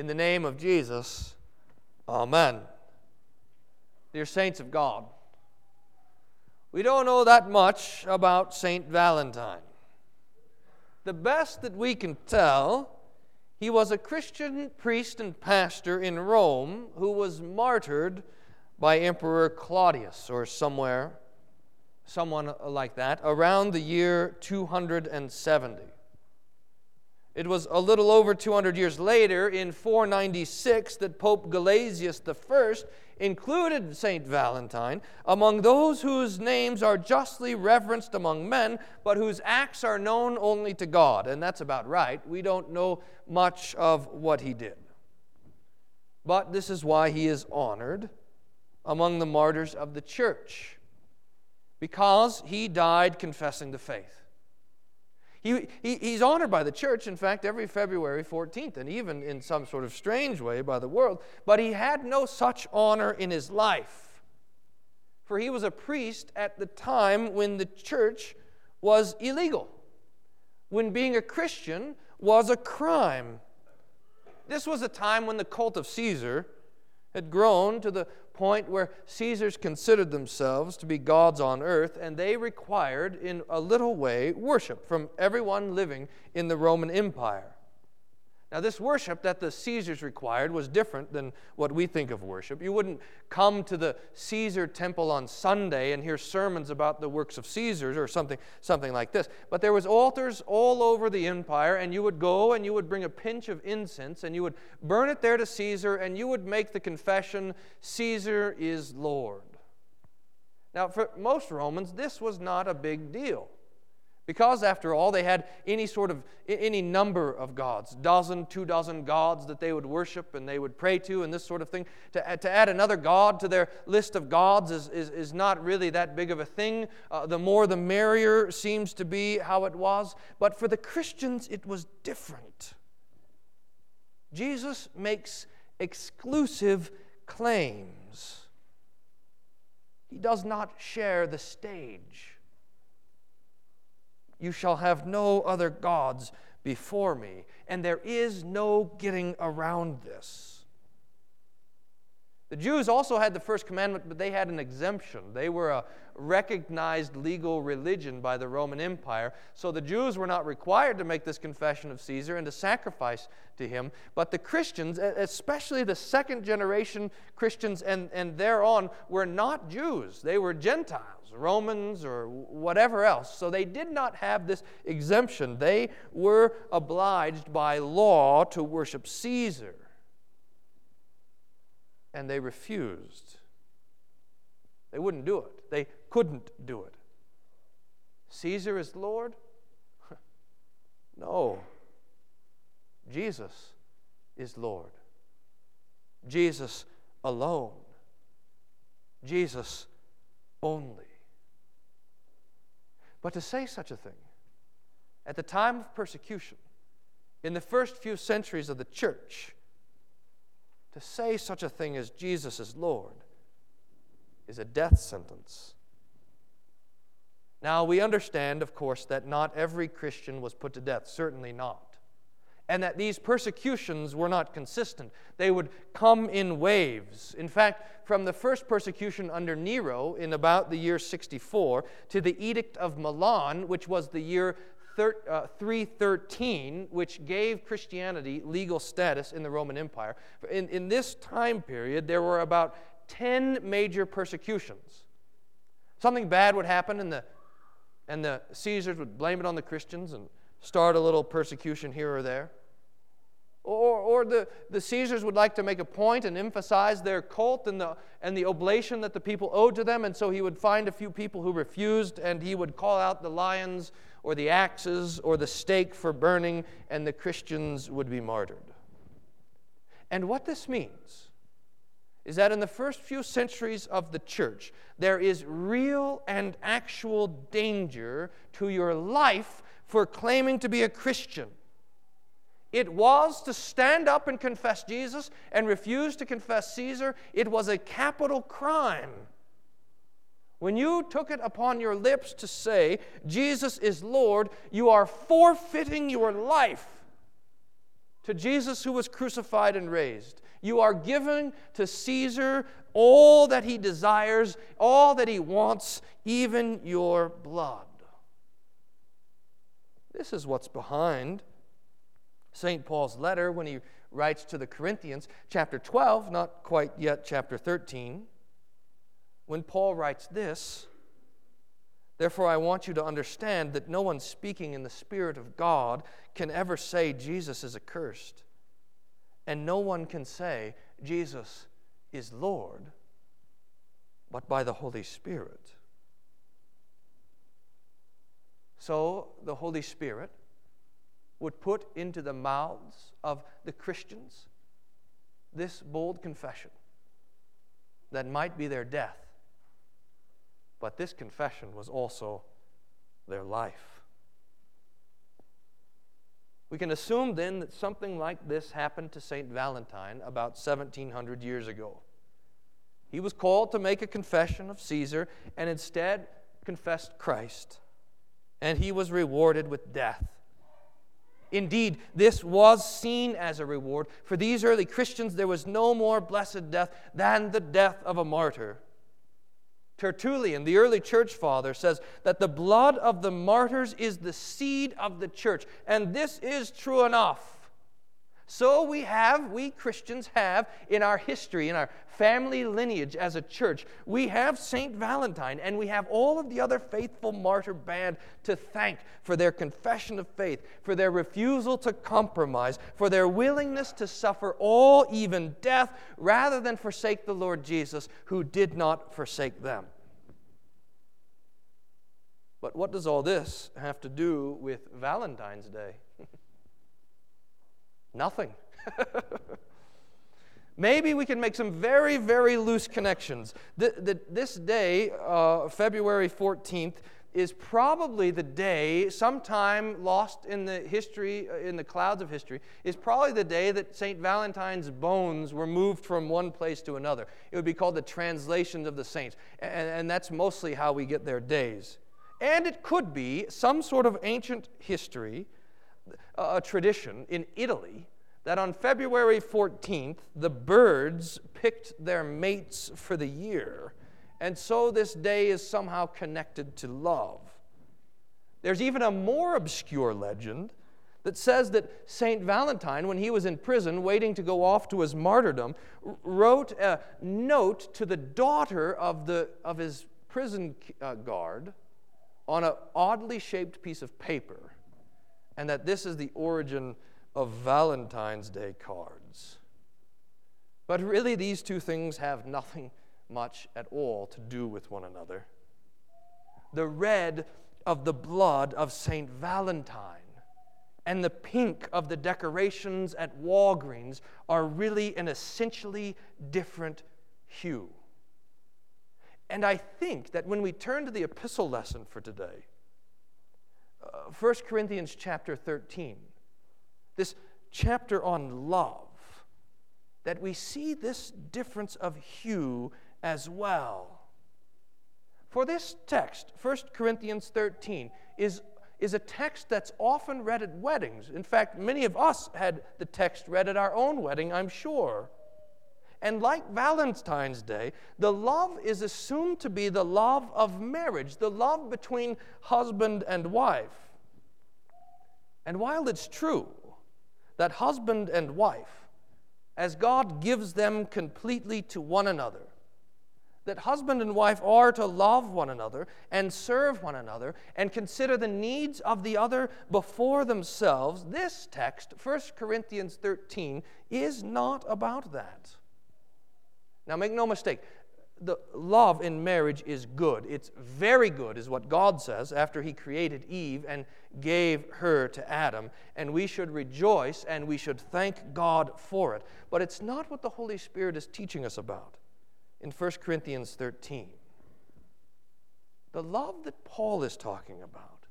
In the name of Jesus, Amen. Dear saints of God, we don't know that much about St. Valentine. The best that we can tell, he was a Christian priest and pastor in Rome who was martyred by Emperor Claudius or somewhere, someone like that, around the year 270. It was a little over 200 years later, in 496, that Pope Gelasius I included St. Valentine among those whose names are justly reverenced among men, but whose acts are known only to God. And that's about right. We don't know much of what he did. But this is why he is honored among the martyrs of the church, because he died confessing the faith. He, he, he's honored by the church, in fact, every February 14th, and even in some sort of strange way by the world. But he had no such honor in his life. For he was a priest at the time when the church was illegal, when being a Christian was a crime. This was a time when the cult of Caesar had grown to the point where Caesars considered themselves to be gods on earth, and they required, in a little way, worship from everyone living in the Roman Empire. Now, this worship that the Caesars required was different than what we think of worship. You wouldn't come to the Caesar temple on Sunday and hear sermons about the works of Caesars or something, something like this. But there was altars all over the empire, and you would go and you would bring a pinch of incense and you would burn it there to Caesar, and you would make the confession, Caesar is Lord. Now, for most Romans, this was not a big deal. Because, after all, they had any sort of, any number of gods, dozen, two dozen gods that they would worship and they would pray to and this sort of thing. To, to add another god to their list of gods is, is, is not really that big of a thing. Uh, the more the merrier seems to be how it was. But for the Christians, it was different. Jesus makes exclusive claims. He does not share the stage. You shall have no other gods before me. And there is no getting around this. The Jews also had the first commandment, but they had an exemption. They were a recognized legal religion by the Roman Empire. So the Jews were not required to make this confession of Caesar and to sacrifice to him. But the Christians, especially the second generation Christians and, and thereon, were not Jews. They were Gentiles. Romans, or whatever else. So they did not have this exemption. They were obliged by law to worship Caesar. And they refused. They wouldn't do it, they couldn't do it. Caesar is Lord? no. Jesus is Lord. Jesus alone. Jesus only. But to say such a thing at the time of persecution, in the first few centuries of the church, to say such a thing as Jesus is Lord is a death sentence. Now, we understand, of course, that not every Christian was put to death, certainly not and that these persecutions were not consistent. They would come in waves. In fact, from the first persecution under Nero in about the year 64 to the Edict of Milan, which was the year uh, 313, which gave Christianity legal status in the Roman Empire. In, in this time period, there were about 10 major persecutions. Something bad would happen, and the, and the Caesars would blame it on the Christians and start a little persecution here or there. Or, or the, the Caesars would like to make a point and emphasize their cult and the, and the oblation that the people owed to them, and so he would find a few people who refused, and he would call out the lions or the axes or the stake for burning, and the Christians would be martyred. And what this means is that in the first few centuries of the church, there is real and actual danger to your life for claiming to be a Christian. It was to stand up and confess Jesus and refuse to confess Caesar. It was a capital crime. When you took it upon your lips to say, Jesus is Lord, you are forfeiting your life to Jesus who was crucified and raised. You are giving to Caesar all that he desires, all that he wants, even your blood. This is what's behind St. Paul's letter when he writes to the Corinthians, chapter 12, not quite yet chapter 13. When Paul writes this, Therefore, I want you to understand that no one speaking in the Spirit of God can ever say Jesus is accursed. And no one can say Jesus is Lord but by the Holy Spirit. So the Holy Spirit would put into the mouths of the Christians this bold confession that might be their death but this confession was also their life. We can assume then that something like this happened to St. Valentine about 1700 years ago. He was called to make a confession of Caesar and instead confessed Christ, and he was rewarded with death. Indeed, this was seen as a reward. For these early Christians, there was no more blessed death than the death of a martyr. Tertullian, the early church father, says that the blood of the martyrs is the seed of the church. And this is true enough. So we have, we Christians have in our history, in our family lineage as a church, we have St. Valentine and we have all of the other faithful martyr band to thank for their confession of faith, for their refusal to compromise, for their willingness to suffer all, even death, rather than forsake the Lord Jesus, who did not forsake them. But what does all this have to do with Valentine's Day? Nothing. Maybe we can make some very, very loose connections. The, the, this day, uh, February 14th, is probably the day, sometime lost in the history, uh, in the clouds of history, is probably the day that St. Valentine's bones were moved from one place to another. It would be called the translation of the saints. And, and that's mostly how we get their days. And it could be some sort of ancient history a tradition in Italy that on February 14th, the birds picked their mates for the year. And so this day is somehow connected to love. There's even a more obscure legend that says that St. Valentine, when he was in prison waiting to go off to his martyrdom, wrote a note to the daughter of, the, of his prison uh, guard on an oddly shaped piece of paper and that this is the origin of Valentine's Day cards. But really, these two things have nothing much at all to do with one another. The red of the blood of St. Valentine and the pink of the decorations at Walgreens are really an essentially different hue. And I think that when we turn to the epistle lesson for today, Uh, 1 Corinthians chapter 13, this chapter on love, that we see this difference of hue as well. For this text, 1 Corinthians 13, is, is a text that's often read at weddings. In fact, many of us had the text read at our own wedding, I'm sure. And like Valentine's Day, the love is assumed to be the love of marriage, the love between husband and wife. And while it's true that husband and wife, as God gives them completely to one another, that husband and wife are to love one another and serve one another and consider the needs of the other before themselves, this text, 1 Corinthians 13, is not about that. Now, make no mistake, the love in marriage is good. It's very good, is what God says after He created Eve and gave her to Adam. And we should rejoice and we should thank God for it. But it's not what the Holy Spirit is teaching us about in 1 Corinthians 13. The love that Paul is talking about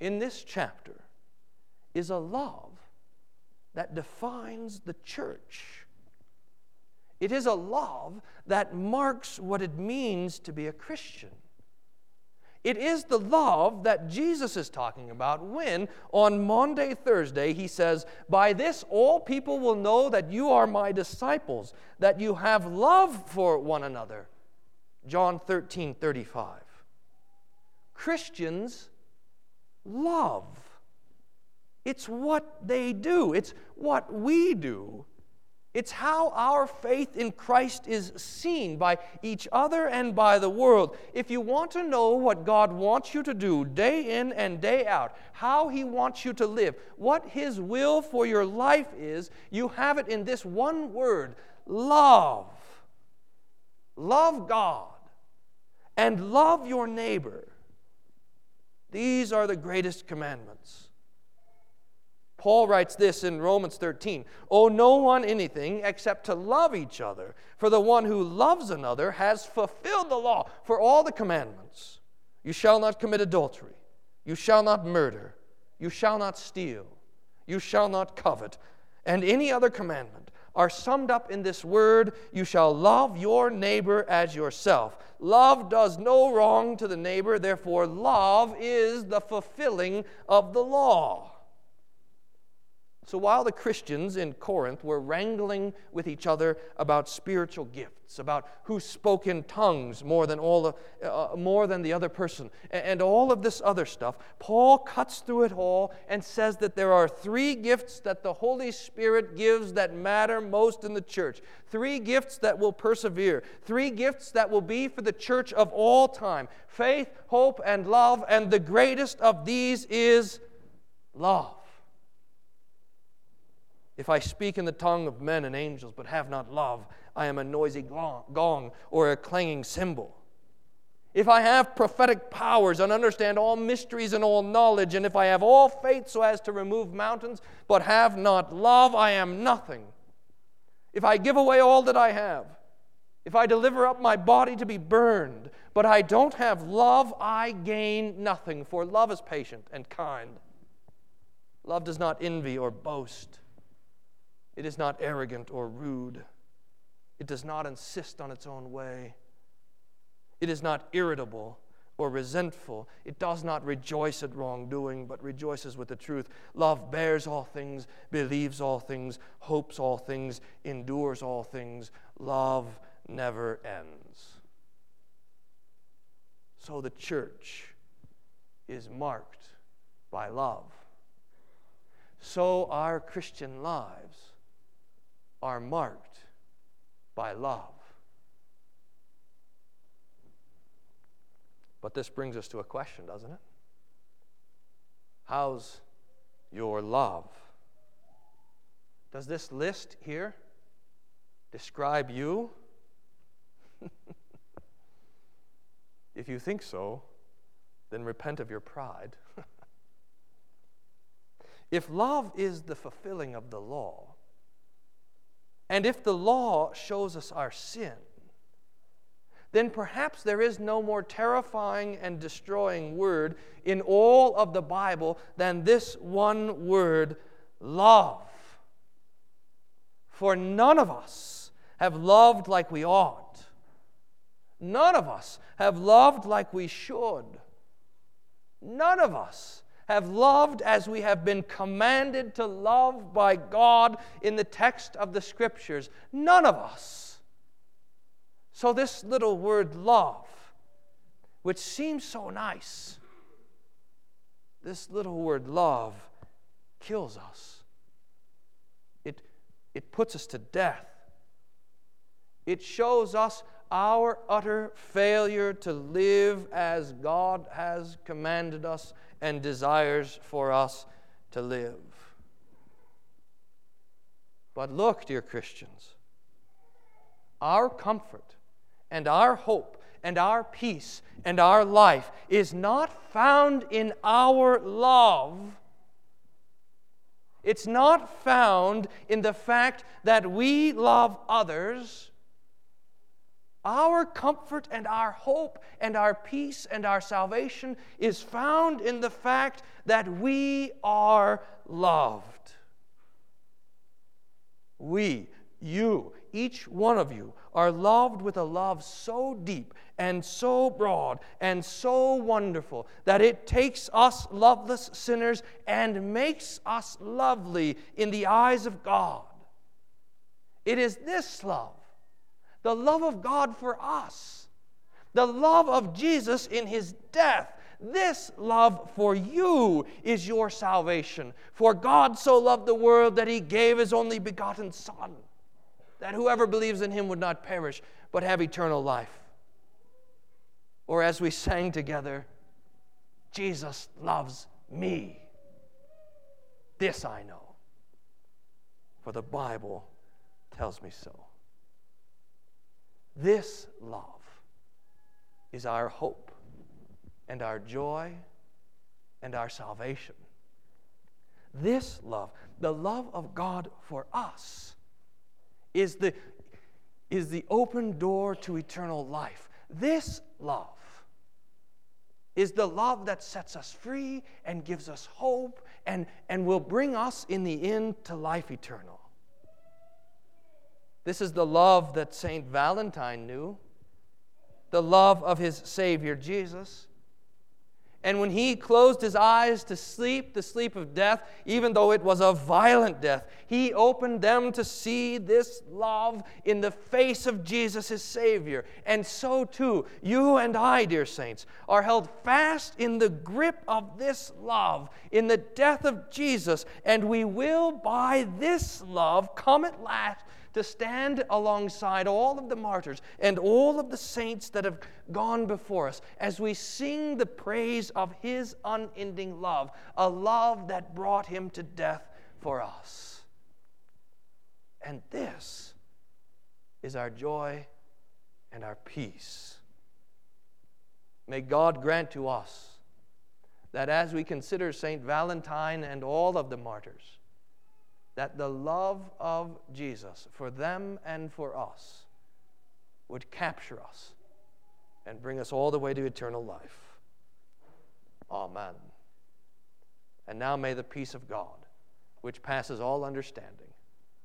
in this chapter is a love that defines the church it is a love that marks what it means to be a Christian. it is the love that Jesus is talking about when, on Maundy, Thursday, he says, By this all people will know that you are my disciples, that you have love for one another. John 13, 35. Christians love. It's what they do, it's what we do. It's how our faith in Christ is seen by each other and by the world. If you want to know what God wants you to do day in and day out, how He wants you to live, what His will for your life is, you have it in this one word love. Love God and love your neighbor. These are the greatest commandments. Paul writes this in Romans 13 Owe no one anything except to love each other, for the one who loves another has fulfilled the law for all the commandments. You shall not commit adultery, you shall not murder, you shall not steal, you shall not covet, and any other commandment are summed up in this word you shall love your neighbor as yourself. Love does no wrong to the neighbor, therefore, love is the fulfilling of the law. So while the Christians in Corinth were wrangling with each other about spiritual gifts, about who spoke in tongues more than, all the, uh, more than the other person, and, and all of this other stuff, Paul cuts through it all and says that there are three gifts that the Holy Spirit gives that matter most in the church. Three gifts that will persevere. Three gifts that will be for the church of all time faith, hope, and love. And the greatest of these is love. If I speak in the tongue of men and angels, but have not love, I am a noisy gong or a clanging cymbal. If I have prophetic powers and understand all mysteries and all knowledge, and if I have all faith so as to remove mountains, but have not love, I am nothing. If I give away all that I have, if I deliver up my body to be burned, but I don't have love, I gain nothing. For love is patient and kind. Love does not envy or boast. It is not arrogant or rude. It does not insist on its own way. It is not irritable or resentful. It does not rejoice at wrongdoing, but rejoices with the truth. Love bears all things, believes all things, hopes all things, endures all things. Love never ends. So the church is marked by love. So our Christian lives are marked by love. But this brings us to a question, doesn't it? How's your love? Does this list here describe you? if you think so, then repent of your pride. if love is the fulfilling of the law, and if the law shows us our sin, then perhaps there is no more terrifying and destroying word in all of the Bible than this one word, love. For none of us have loved like we ought. None of us have loved like we should. None of us have loved as we have been commanded to love by God in the text of the Scriptures. None of us. So, this little word love, which seems so nice, this little word love kills us. It, it puts us to death. It shows us our utter failure to live as God has commanded us and desires for us to live. But look, dear Christians, our comfort and our hope and our peace and our life is not found in our love. It's not found in the fact that we love others our comfort and our hope and our peace and our salvation is found in the fact that we are loved. We, you, each one of you, are loved with a love so deep and so broad and so wonderful that it takes us loveless sinners and makes us lovely in the eyes of God. It is this love, the love of God for us, the love of Jesus in his death this love for you is your salvation. For God so loved the world that he gave his only begotten Son, that whoever believes in him would not perish, but have eternal life. Or as we sang together, Jesus loves me. This I know, for the Bible tells me so. This love is our hope and our joy and our salvation. This love, the love of God for us, is the, is the open door to eternal life. This love is the love that sets us free and gives us hope and, and will bring us in the end to life eternal. This is the love that St. Valentine knew, the love of his Savior Jesus. And when he closed his eyes to sleep, the sleep of death, even though it was a violent death, he opened them to see this love in the face of Jesus, his Savior. And so too, you and I, dear saints, are held fast in the grip of this love, in the death of Jesus, and we will, by this love, come at last to stand alongside all of the martyrs and all of the saints that have gone before us as we sing the praise of His unending love, a love that brought Him to death for us. And this is our joy and our peace. May God grant to us that as we consider St. Valentine and all of the martyrs, that the love of Jesus for them and for us would capture us and bring us all the way to eternal life. Amen. And now may the peace of God, which passes all understanding,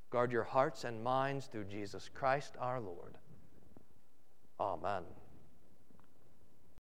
guard your hearts and minds through Jesus Christ our Lord. Amen.